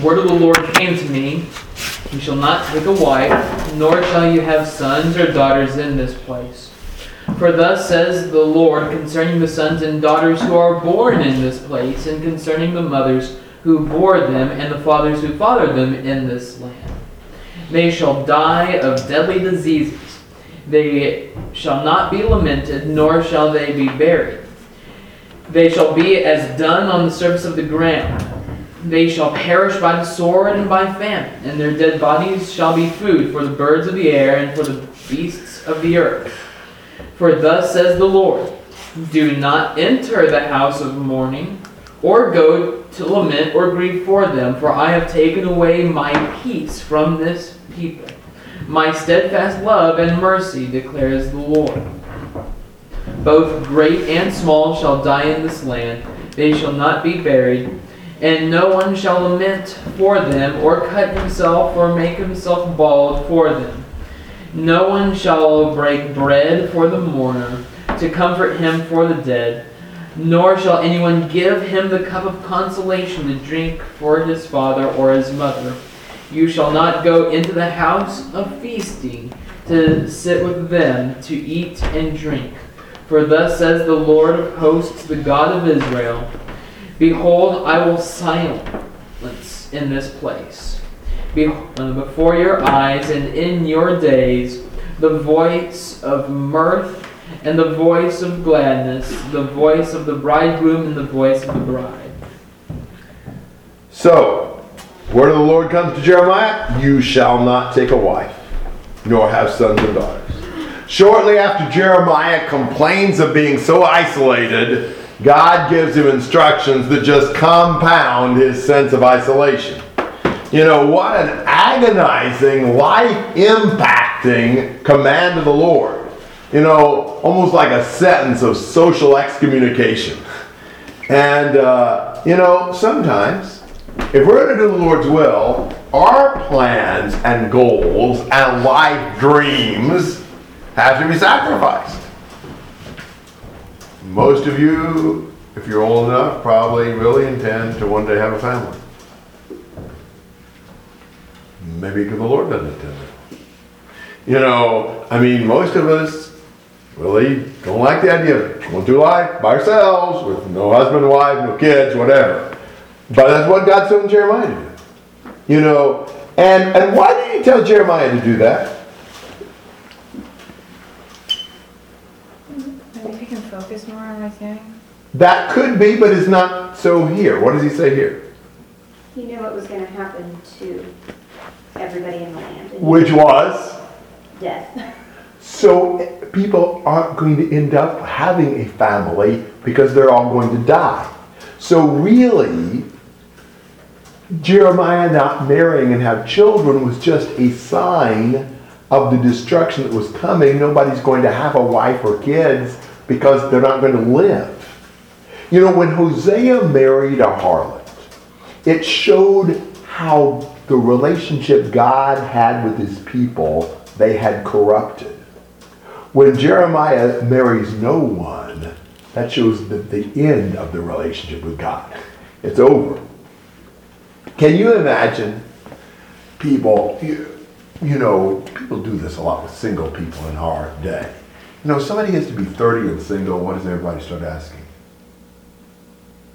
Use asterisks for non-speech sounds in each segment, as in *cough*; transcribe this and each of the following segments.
The word of the Lord came to me You shall not take a wife, nor shall you have sons or daughters in this place. For thus says the Lord concerning the sons and daughters who are born in this place, and concerning the mothers who bore them, and the fathers who fathered them in this land. They shall die of deadly diseases. They shall not be lamented, nor shall they be buried. They shall be as dung on the surface of the ground they shall perish by the sword and by famine, and their dead bodies shall be food for the birds of the air and for the beasts of the earth. For thus says the Lord Do not enter the house of mourning, or go to lament or grieve for them, for I have taken away my peace from this people. My steadfast love and mercy declares the Lord. Both great and small shall die in this land, they shall not be buried and no one shall lament for them, or cut himself, or make himself bald for them. No one shall break bread for the mourner, to comfort him for the dead, nor shall anyone give him the cup of consolation to drink for his father or his mother. You shall not go into the house of feasting to sit with them, to eat and drink. For thus says the Lord of hosts, the God of Israel. Behold, I will silence in this place, before your eyes and in your days, the voice of mirth and the voice of gladness, the voice of the bridegroom and the voice of the bride. So, word of the Lord comes to Jeremiah You shall not take a wife, nor have sons and daughters. Shortly after Jeremiah complains of being so isolated, God gives him instructions that just compound his sense of isolation. You know, what an agonizing, life impacting command of the Lord. You know, almost like a sentence of social excommunication. And, uh, you know, sometimes, if we're going to do the Lord's will, our plans and goals and life dreams have to be sacrificed. Most of you, if you're old enough, probably really intend to one day have a family. Maybe because the Lord doesn't intend it. You know, I mean, most of us really don't like the idea of going through life by ourselves with no husband, wife, no kids, whatever. But that's what God told Jeremiah to do. You know, and, and why did he tell Jeremiah to do that? Focus more on my thing? That could be, but it's not so here. What does he say here? He knew what was going to happen to everybody in the land. Which was? Death. So people aren't going to end up having a family because they're all going to die. So really, Jeremiah not marrying and have children was just a sign of the destruction that was coming. Nobody's going to have a wife or kids because they're not going to live. You know, when Hosea married a harlot, it showed how the relationship God had with his people, they had corrupted. When Jeremiah marries no one, that shows the, the end of the relationship with God. It's over. Can you imagine people, you, you know, people do this a lot with single people in our day. You know, somebody has to be 30 and single, what does everybody start asking?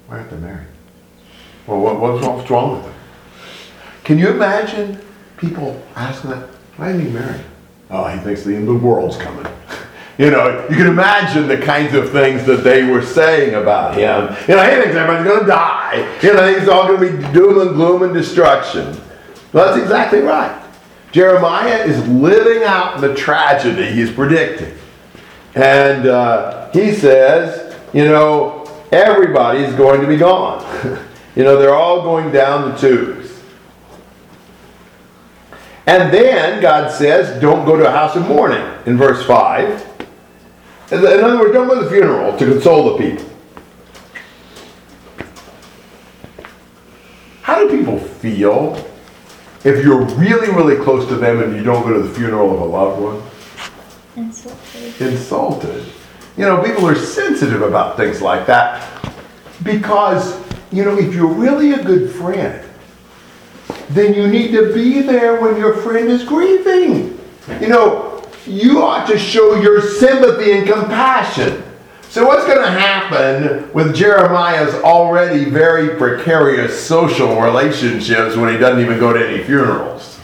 Why aren't they married? Well, what, what's, wrong with them? Can you imagine people asking that? Why isn't he married? Oh, he thinks the end of the world's coming. *laughs* You know, you can imagine the kinds of things that they were saying about him. You know, he thinks everybody's going to die. You know, he's all going to be doom and gloom and destruction. Well, that's exactly right. Jeremiah is living out the tragedy he's predicting. And uh, he says, you know, everybody's going to be gone. *laughs* you know, they're all going down the tubes. And then God says, don't go to a house of mourning in verse 5. In other words, don't go to the funeral to console the people. How do people feel if you're really, really close to them and you don't go to the funeral of a loved one? Insulted. You know, people are sensitive about things like that because, you know, if you're really a good friend then you need to be there when your friend is grieving. You know, you ought to show your sympathy and compassion. So, what's going to happen with Jeremiah's already very precarious social relationships when he doesn't even go to any funerals?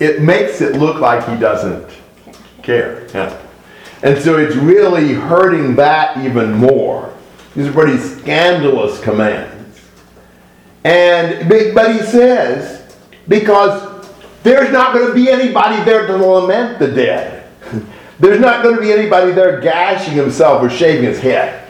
It makes it look like he doesn't care. Yeah. And so it's really hurting that even more. These are pretty scandalous commands. And but he says, because there's not going to be anybody there to lament the dead. *laughs* There's not going to be anybody there gashing himself or shaving his head.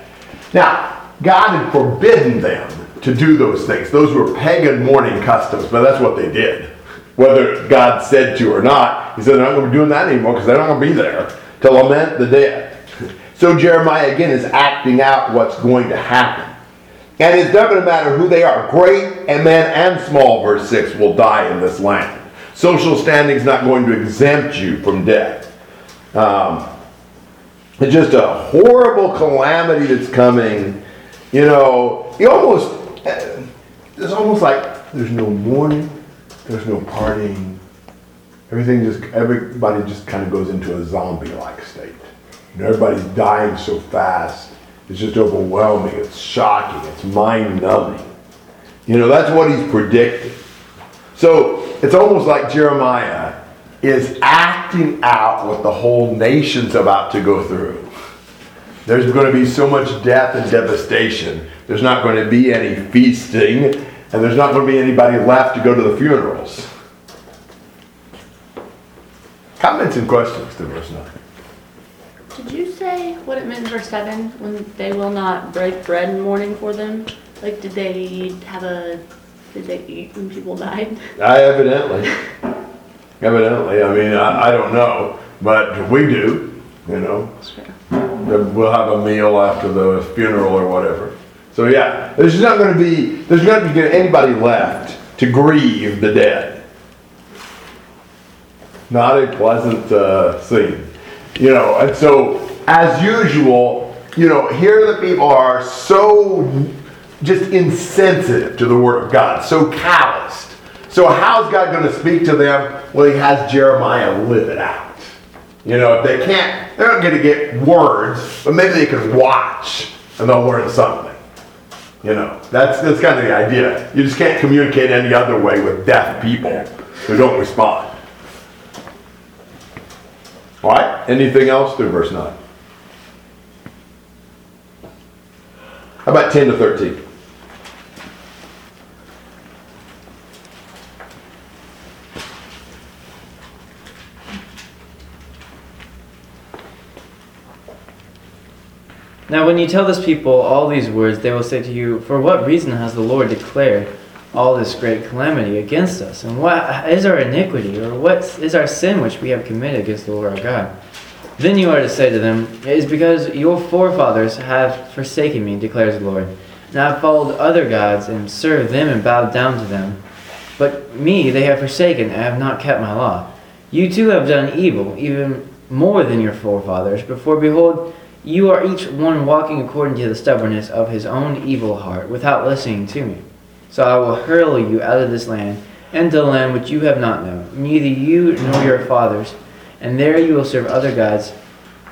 Now, God had forbidden them to do those things. Those were pagan mourning customs, but that's what they did. Whether God said to or not, he said, they're not going to be doing that anymore because they're not going to be there to lament the dead. So Jeremiah again is acting out what's going to happen. And it's not going to matter who they are. Great and man and small, verse 6, will die in this land. Social standing is not going to exempt you from death. Um, it's just a horrible calamity that's coming. You know, you almost, uh, it's almost like there's no mourning, there's no partying. Everything just, everybody just kind of goes into a zombie like state. Everybody's dying so fast. It's just overwhelming. It's shocking. It's mind numbing. You know, that's what he's predicting. So it's almost like Jeremiah is acting out what the whole nation's about to go through. There's going to be so much death and devastation. There's not going to be any feasting, and there's not going to be anybody left to go to the funerals. Comments and questions to verse 9. Did you say what it meant in verse seven when they will not break bread in mourning for them? Like, did they have a? Did they eat when people died? I evidently. Evidently. I mean, I, I don't know, but we do, you know. We'll have a meal after the funeral or whatever. So yeah, there's not going to be there's not going to be anybody left to grieve the dead. Not a pleasant uh, scene, you know. And so, as usual, you know, here the people are so just insensitive to the word of God, so calloused. So how's God going to speak to them? Well, He has Jeremiah live it out. You know, if they can't, they're not going to get words, but maybe they can watch and they'll learn something. You know, that's that's kind of the idea. You just can't communicate any other way with deaf people who don't respond. All right. Anything else through verse nine? How about ten to thirteen? Now, when you tell this people all these words, they will say to you, For what reason has the Lord declared all this great calamity against us? And what is our iniquity, or what is our sin which we have committed against the Lord our God? Then you are to say to them, It is because your forefathers have forsaken me, declares the Lord, and I have followed other gods, and served them and bowed down to them. But me they have forsaken, and have not kept my law. You too have done evil, even more than your forefathers. Before, behold, you are each one walking according to the stubbornness of his own evil heart, without listening to me. So I will hurl you out of this land, into the land which you have not known, neither you nor your fathers, and there you will serve other gods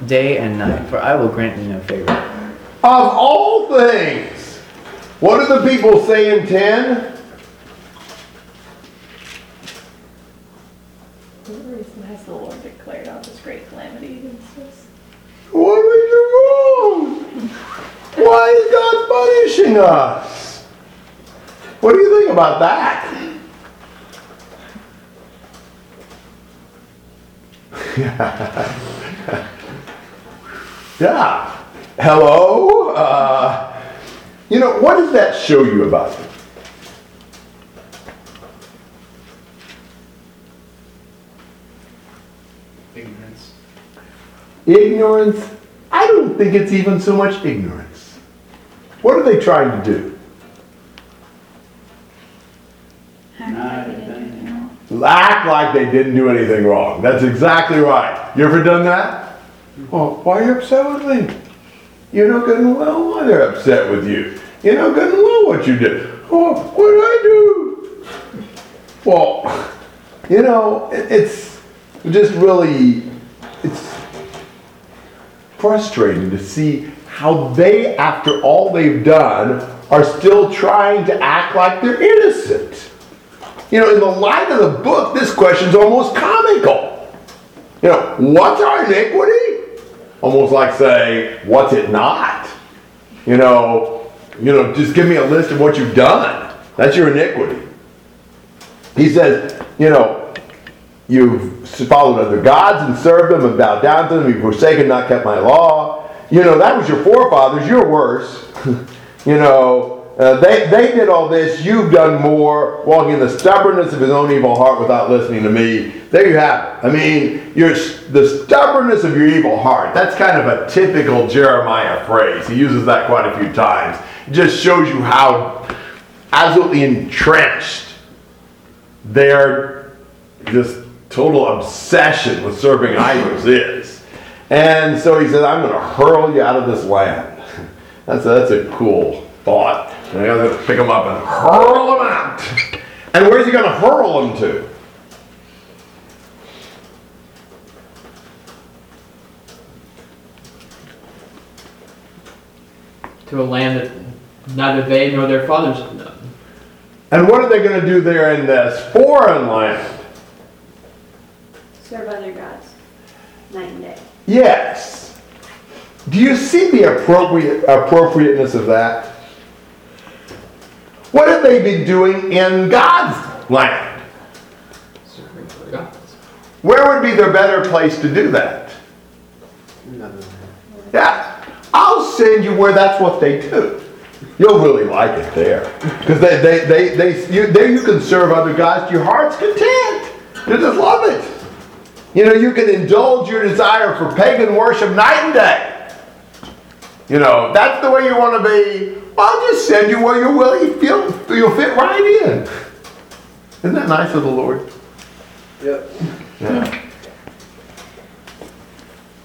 day and night, for I will grant you no favor. Of all things, what do the people say in 10? What reason has the Lord declared all this great calamity against us? What are we wrong? Why is God punishing us? What do you think about that? *laughs* yeah. Hello? Uh, you know, what does that show you about them? Ignorance. Ignorance? I don't think it's even so much ignorance. What are they trying to do? Act like they didn't do anything wrong. That's exactly right. You ever done that? Well, why are you upset with me? You know good and well why they're upset with you. You know good and well what you did. Oh, what did I do? Well, you know, it's just really, it's frustrating to see how they, after all they've done, are still trying to act like they're innocent. You know, in the light of the book, this question's almost comical. You know, what's our iniquity? Almost like say, what's it not? You know, you know, just give me a list of what you've done. That's your iniquity. He says, you know, you've followed other gods and served them and bowed down to them. You've forsaken, not kept my law. You know, that was your forefathers. You're worse. you know, uh, they, they did all this. You've done more, walking in the stubbornness of his own evil heart without listening to me. There you have it. I mean, your, the stubbornness of your evil heart. That's kind of a typical Jeremiah phrase. He uses that quite a few times. It just shows you how absolutely entrenched their just total obsession with serving idols is. And so he says, I'm going to hurl you out of this land. *laughs* That's a, that's a cool thought. And I got to pick them up and hurl them out. And where's he going to hurl them to? To a land that neither they nor their fathers have known. And what are they going to do there in this foreign land? Serve other gods, night and day. Yes. Do you see the appropriate appropriateness of that? What have they been doing in God's land? Where would be the better place to do that? Yeah. I'll send you where that's what they do. You'll really like it there. Because they, they, they, they, you, there you can serve other gods to your heart's content. You just love it. You know, you can indulge your desire for pagan worship night and day. You know, that's the way you want to be. I'll just send you where you're willing, you feel, you'll fit right in. Isn't that nice of the Lord? Yep. Yeah.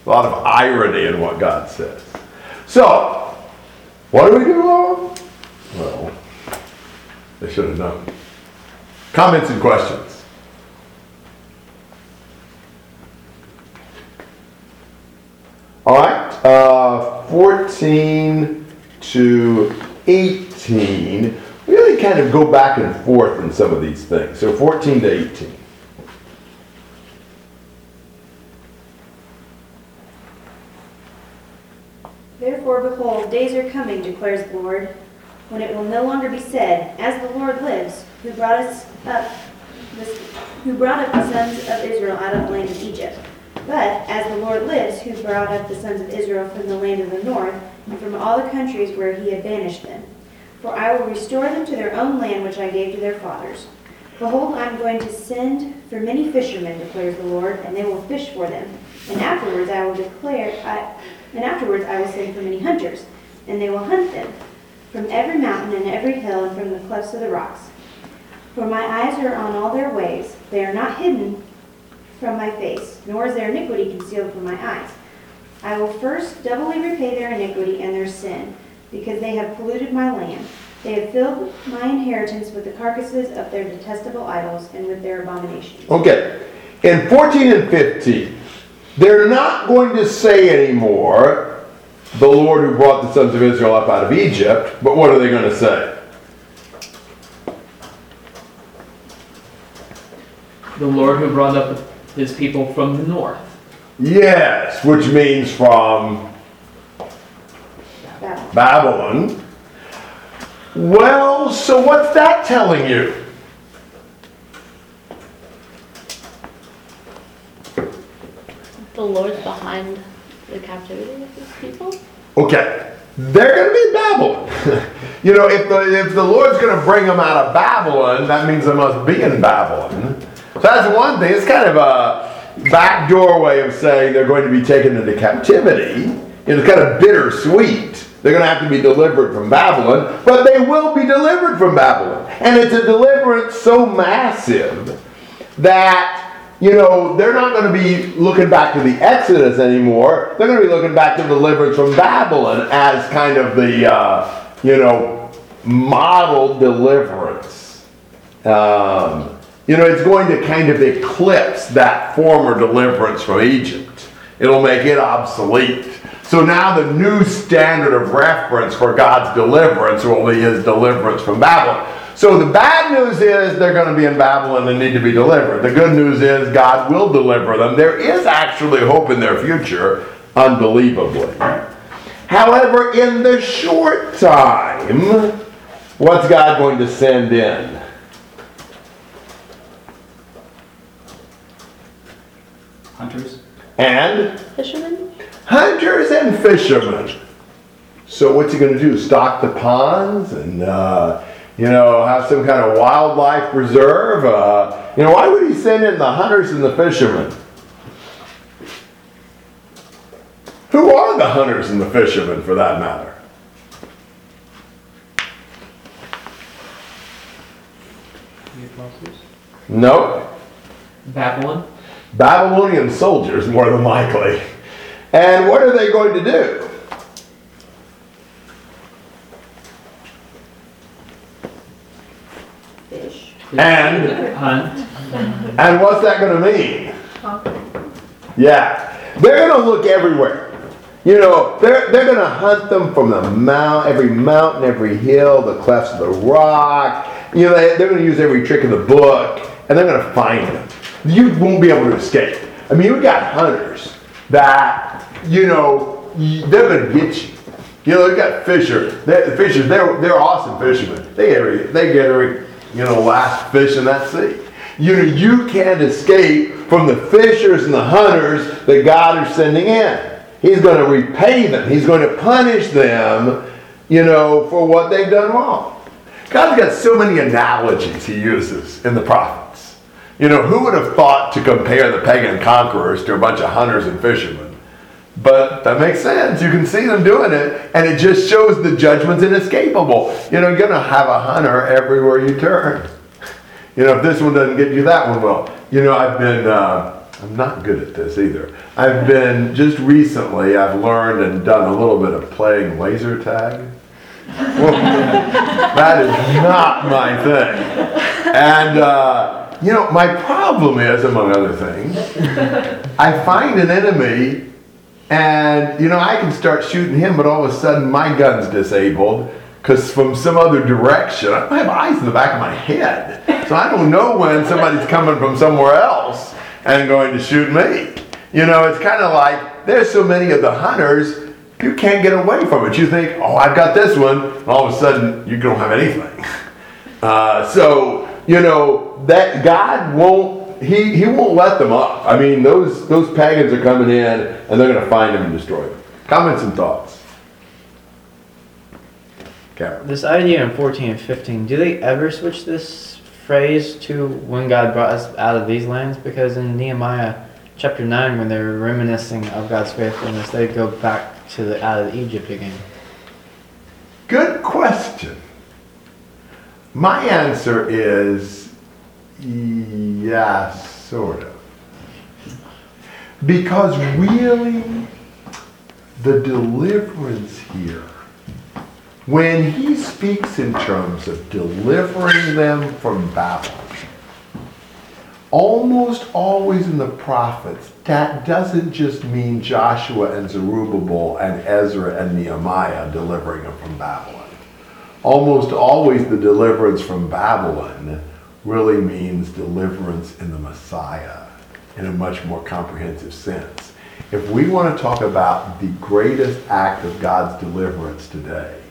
A lot of irony in what God says. So, what do we do wrong? Well, they should have known. Comments and questions? All right, uh, 14 to 18. We really kind of go back and forth in some of these things. So 14 to 18. Therefore, behold, days are coming, declares the Lord, when it will no longer be said, As the Lord lives, who brought us up, this, who brought up the sons of Israel out of the land of Egypt. But as the Lord lives, who brought up the sons of Israel from the land of the north, and from all the countries where he had banished them. For I will restore them to their own land which I gave to their fathers. Behold, I am going to send for many fishermen, declares the Lord, and they will fish for them. And afterwards I will declare, I, and afterwards I will send for many hunters, and they will hunt them from every mountain and every hill and from the clefts of the rocks. For my eyes are on all their ways; they are not hidden from my face, nor is their iniquity concealed from my eyes. I will first doubly repay their iniquity and their sin, because they have polluted my land. They have filled my inheritance with the carcasses of their detestable idols and with their abominations. Okay, in 14 and 15, they're not going to say anymore, the Lord who brought the sons of Israel up out of Egypt, but what are they going to say? The Lord who brought up his people from the north. Yes, which means from Babel. Babylon. Well, so what's that telling you? The Lord's behind the captivity of his people? Okay, they're going to be in Babylon. *laughs* you know, if the, if the Lord's going to bring them out of Babylon, that means they must be in Babylon. So that's one thing. It's kind of a backdoor way of saying they're going to be taken into captivity. It's kind of bittersweet. They're going to have to be delivered from Babylon, but they will be delivered from Babylon. And it's a deliverance so massive that you know, they're not going to be looking back to the Exodus anymore. They're going to be looking back to deliverance from Babylon as kind of the, uh, you know, model deliverance. Um, you know, it's going to kind of eclipse that former deliverance from Egypt. It'll make it obsolete. So now the new standard of reference for God's deliverance will be his deliverance from Babylon. So the bad news is they're going to be in Babylon and need to be delivered. The good news is God will deliver them. There is actually hope in their future, unbelievably. However, in the short time, what's God going to send in? Hunters? And Fishermen? hunters and fishermen. So what's he going to do? Stock the ponds and uh, you know have some kind of wildlife reserve? Uh, you know why would he send in the hunters and the fishermen? Who are the hunters and the fishermen, for that matter? Nope. Babylon. Babylonian soldiers, more than likely. And what are they going to do? Fish. And Hunt. and what's that going to mean? Yeah, they're going to look everywhere. You know, they're they're going to hunt them from the mount, every mountain, every hill, the clefts of the rock. You know, they, they're going to use every trick in the book, and they're going to find them. You won't be able to escape. I mean, you got hunters that you know they're going to get you. You know, they got fisher. They, fishers, they're they're awesome fishermen. They get every they get every you know last fish in that sea. You know, you can't escape from the fishers and the hunters that God is sending in. He's going to repay them. He's going to punish them, you know, for what they've done wrong. God's got so many analogies he uses in the prophets. You know, who would have thought to compare the pagan conquerors to a bunch of hunters and fishermen? But that makes sense. You can see them doing it, and it just shows the judgment's inescapable. You know, you're going to have a hunter everywhere you turn. *laughs* You know, if this one doesn't get you, that one will. You know, I've been, uh, I'm not good at this either. I've been, just recently, I've learned and done a little bit of playing laser tag. *laughs* Well, that is not my thing. And, uh, you know, my problem is, among other things, *laughs* I find an enemy and, you know, I can start shooting him, but all of a sudden my gun's disabled because from some other direction, I have eyes in the back of my head. So I don't know when somebody's coming from somewhere else and going to shoot me. You know, it's kind of like there's so many of the hunters, you can't get away from it. You think, oh, I've got this one, and all of a sudden you don't have anything. *laughs* Uh, so, you know, that God won't, he, he won't let them up. I mean, those, those pagans are coming in and they're going to find them and destroy them. Comments and thoughts? Cameron. This idea in 14 and 15, do they ever switch this phrase to when God brought us out of these lands? Because in Nehemiah chapter 9, when they're reminiscing of God's faithfulness, they go back to the out of Egypt again. Good question. My answer is yes, sort of. Because really, the deliverance here, when he speaks in terms of delivering them from Babylon, almost always in the prophets, that doesn't just mean Joshua and Zerubbabel and Ezra and Nehemiah delivering them from Babylon. Almost always the deliverance from Babylon really means deliverance in the Messiah in a much more comprehensive sense. If we want to talk about the greatest act of God's deliverance today,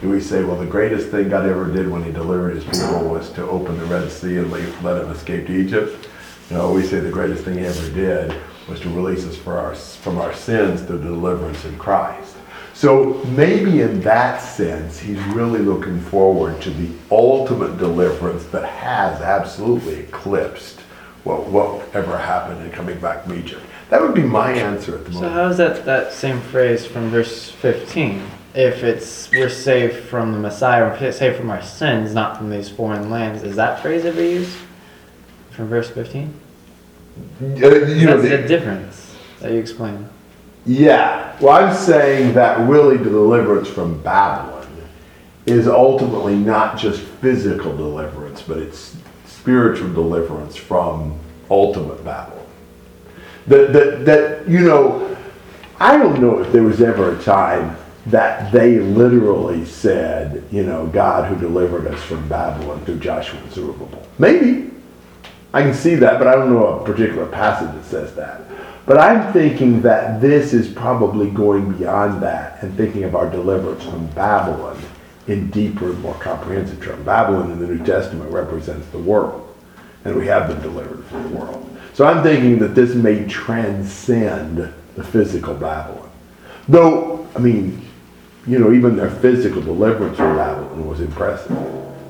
do we say, well, the greatest thing God ever did when he delivered his people was to open the Red Sea and let let them escape to Egypt? No, we say the greatest thing he ever did was to release us our, from our sins through deliverance in Christ. So maybe in that sense, he's really looking forward to the ultimate deliverance that has absolutely eclipsed what, whatever happened in coming back from Egypt. That would be my answer at the moment. So how is that that same phrase from verse 15? If it's we're saved from the Messiah, we're saved from our sins, not from these foreign lands, is that phrase ever used from verse 15? Uh, you know, That's the- the difference that you explained. Yeah. Well, I'm saying that really deliverance from Babylon is ultimately not just physical deliverance, but it's spiritual deliverance from ultimate Babylon. That, that, that, you know, I don't know if there was ever a time that they literally said, you know, God who delivered us from Babylon through Joshua and Zerubbabel. Maybe. I can see that, but I don't know a particular passage that says that. But I'm thinking that this is probably going beyond that and thinking of our deliverance from Babylon in deeper, more comprehensive terms. Babylon in the New Testament represents the world, and we have been delivered from the world. So I'm thinking that this may transcend the physical Babylon. Though, I mean, you know, even their physical deliverance from Babylon was impressive.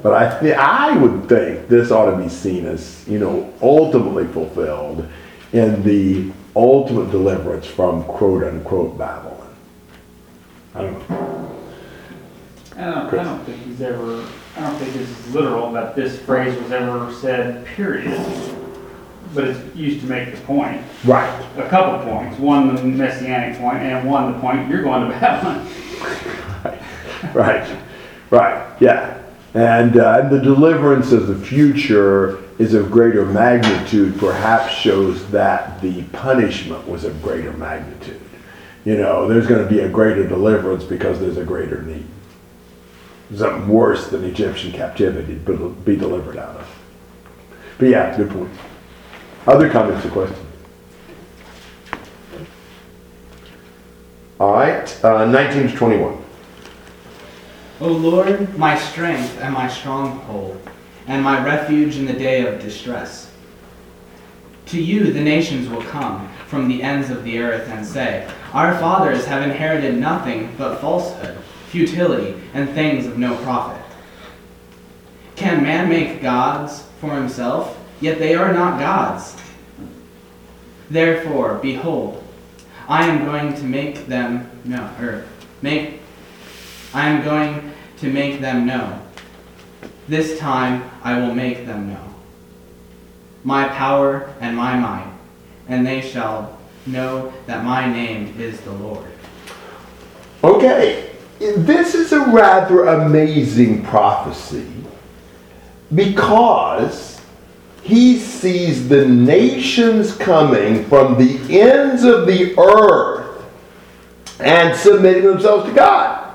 But I, th- I would think this ought to be seen as, you know, ultimately fulfilled in the ultimate deliverance from quote unquote Babylon. I don't know. I don't, I don't think he's ever, I don't think this is literal, that this phrase was ever said, period. But it's used to make the point, Right. a couple points. One, the messianic point, and one, the point, you're going to Babylon. Right. Right. Yeah. And, uh, and the deliverance of the future is of greater magnitude, perhaps shows that the punishment was of greater magnitude. You know, there's going to be a greater deliverance because there's a greater need. Something worse than Egyptian captivity to be delivered out of. But yeah, good point. Other comments or questions? All right, uh, 19 to 21. O Lord, my strength and my stronghold, and my refuge in the day of distress. To you the nations will come from the ends of the earth and say, Our fathers have inherited nothing but falsehood, futility, and things of no profit. Can man make gods for himself? Yet they are not gods. Therefore, behold, I am going to make them know, or er, make I am going to make them know. This time I will make them know. My power and my might, and they shall know that my name is the Lord. Okay, this is a rather amazing prophecy because he sees the nations coming from the ends of the earth and submitting themselves to God.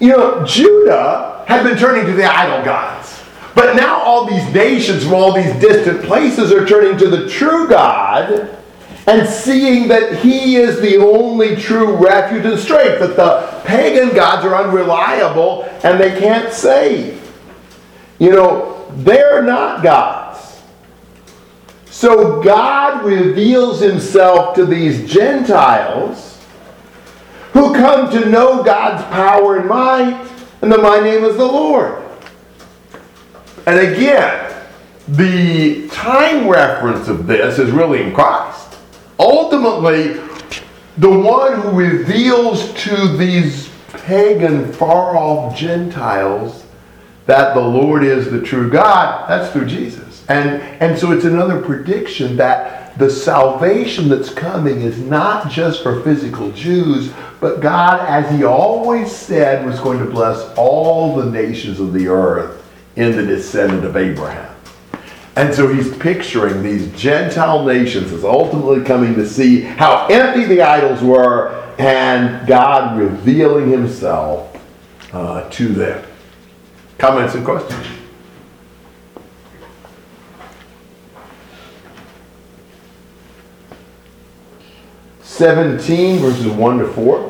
You know, Judah had been turning to the idol gods. But now all these nations from all these distant places are turning to the true God and seeing that he is the only true refuge and strength, that the pagan gods are unreliable and they can't save. You know, they're not gods. So God reveals himself to these Gentiles who come to know God's power and might, and that my name is the Lord. And again, the time reference of this is really in Christ. Ultimately, the one who reveals to these pagan, far off Gentiles that the Lord is the true God, that's through Jesus. And, and so it's another prediction that the salvation that's coming is not just for physical Jews, but God, as He always said, was going to bless all the nations of the earth in the descendant of Abraham. And so he's picturing these Gentile nations as ultimately coming to see how empty the idols were and God revealing himself uh, to them. Comments and questions? Seventeen verses one to four.